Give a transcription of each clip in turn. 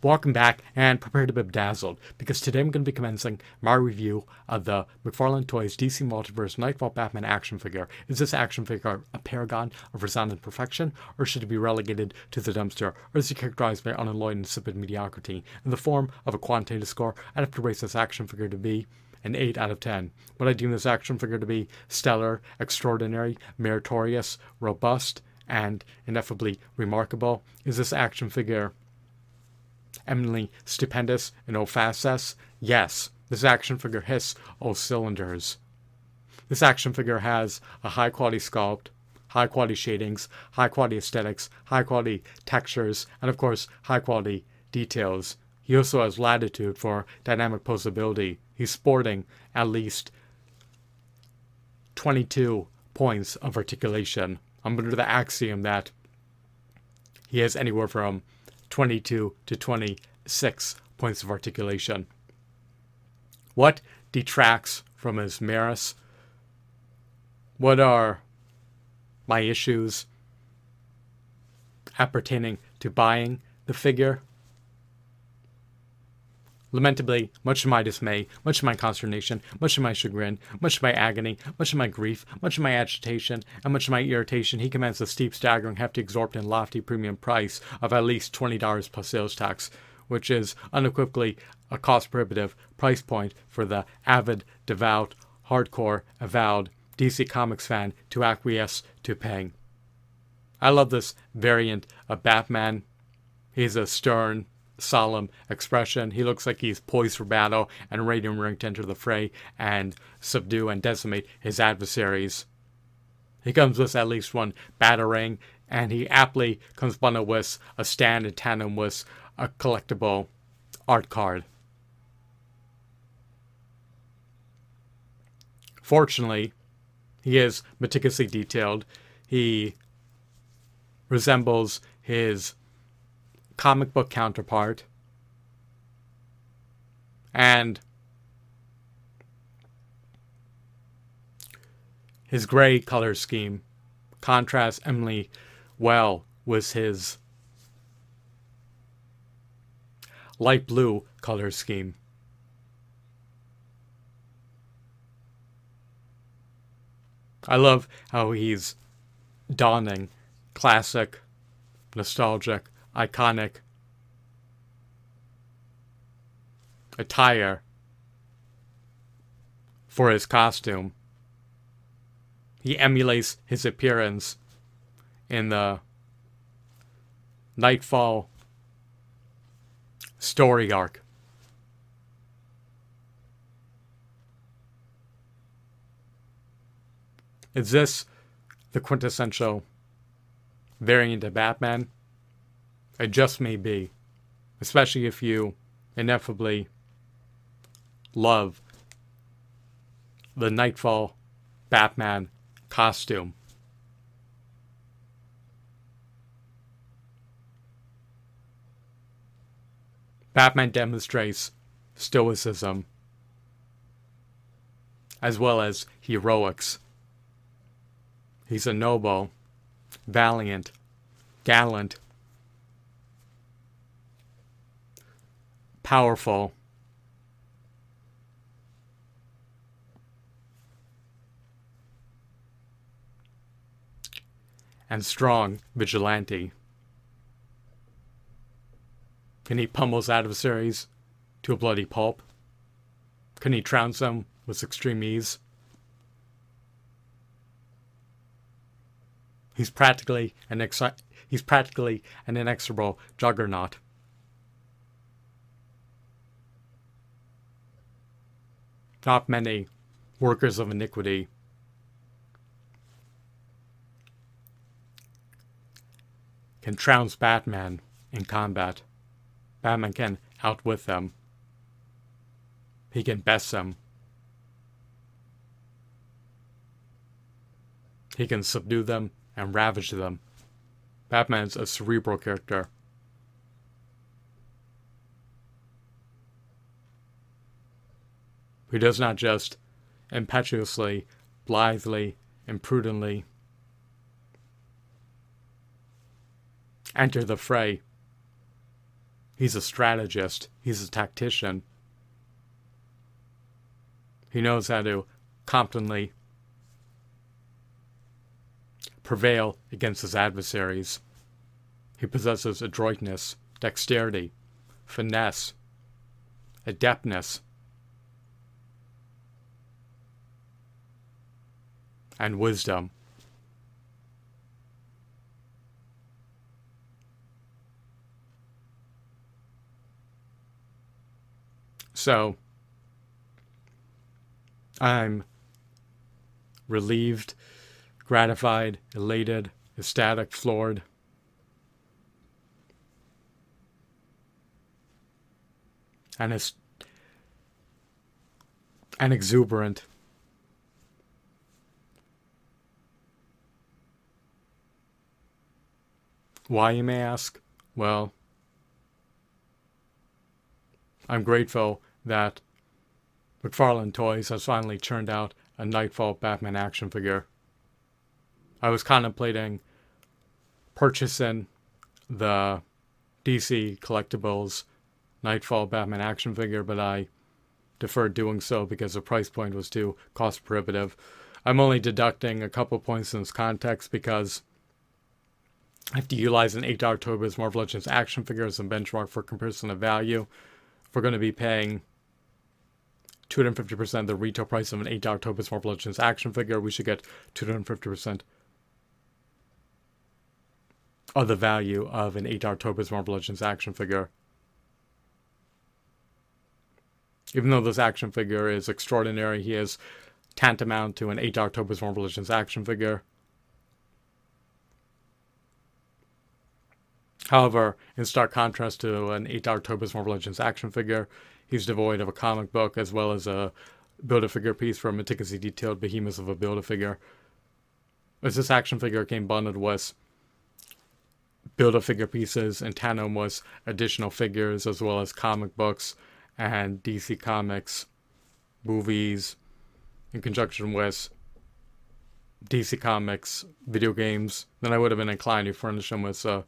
welcome back and prepare to be dazzled because today I'm going to be commencing my review of the McFarlane Toys DC Multiverse Knightfall Batman action figure. Is this action figure a paragon of resounding perfection, or should it be relegated to the dumpster, or is it characterized by unalloyed and insipid mediocrity? In the form of a quantitative score, I'd have to rate this action figure to be an 8 out of 10. Would I deem this action figure to be stellar, extraordinary, meritorious, robust, and ineffably remarkable? Is this action figure eminently stupendous and facets? Yes, this action figure hits all cylinders. This action figure has a high quality sculpt, high quality shadings, high quality aesthetics, high quality textures, and of course, high quality details. He also has latitude for dynamic posability. He's sporting at least 22 points of articulation. I'm under the axiom that he has anywhere from 22 to 26 points of articulation. What detracts from his merits? What are my issues appertaining to buying the figure? Lamentably, much to my dismay, much to my consternation, much to my chagrin, much to my agony, much to my grief, much to my agitation, and much to my irritation, he commands a steep, staggering, hefty, exorbitant, lofty premium price of at least $20 plus sales tax, which is unequivocally a cost prohibitive price point for the avid, devout, hardcore, avowed DC Comics fan to acquiesce to paying. I love this variant of Batman. He's a stern, solemn expression. He looks like he's poised for battle and ready to enter the fray and subdue and decimate his adversaries. He comes with at least one batarang, and he aptly comes bundled with a stand in tandem with a collectible art card. Fortunately, he is meticulously detailed. He resembles his comic book counterpart. And his gray color scheme contrasts Emily well with his light blue color scheme. I love how he's donning classic, nostalgic iconic attire for his costume. He emulates his appearance in the Knightfall story arc. Is this the quintessential variant of Batman? It just may be. Especially if you ineffably love the Knightfall Batman costume. Batman demonstrates stoicism as well as heroics. He's a noble, valiant, gallant, powerful. And strong vigilante. Can he pummel his adversaries to a bloody pulp? Can he trounce them with extreme ease? He's practically an ex- he's practically an inexorable juggernaut. Not many workers of iniquity. Can trounce Batman in combat. Batman can outwit them. He can best them. He can subdue them and ravage them. Batman's a cerebral character. Who does not just impetuously, blithely, imprudently enter the fray. He's a strategist. He's a tactician. He knows how to competently prevail against his adversaries. He possesses adroitness, dexterity, finesse, adeptness, and wisdom. So, I'm relieved, gratified, elated, ecstatic, floored. And it's and exuberant. Why, you may ask? Well, I'm grateful that McFarlane Toys has finally churned out a Knightfall Batman action figure. I was contemplating purchasing the DC Collectibles Knightfall Batman action figure, but I deferred doing so because the price point was too cost prohibitive. I'm only deducting a couple points in this context because I have to utilize an $8 Toy Marvel Legends action figure as a benchmark for comparison of value. If we're going to be paying 250% the retail price of an $8 Toy Marvel Legends action figure, we should get 250% of the value of an $8 Toy Marvel Legends action figure. Even though this action figure is extraordinary, he is tantamount to an 8 Toy Biz Marvel Legends action figure. However, in stark contrast to an 8 Toy Biz Marvel Legends action figure, he's devoid of a comic book as well as a Build-A-Figure piece a meticulously detailed behemoth of a Build-A-Figure. As this action figure came bundled with Build-A-Figure pieces and tandem with additional figures as well as comic books and DC Comics movies in conjunction with DC Comics video games, then I would have been inclined to furnish him with a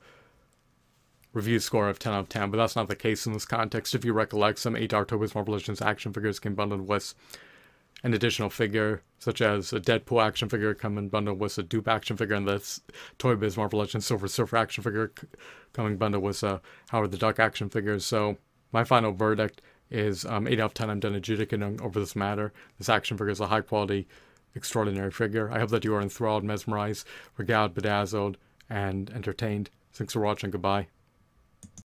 review score of 10 out of 10, but that's not the case in this context. If you recollect, some 8 Toy Biz Marvel Legends action figures came bundled with an additional figure, such as a Deadpool action figure coming bundled with a Doop action figure, and the Toy Biz Marvel Legends Silver Surfer action figure coming bundled with a Howard the Duck action figure. So my final verdict is um, 8 out of 10. I'm done adjudicating over this matter. This action figure is a high quality, extraordinary figure. I hope that you are enthralled, mesmerized, regaled, bedazzled, and entertained. Thanks for watching. Goodbye.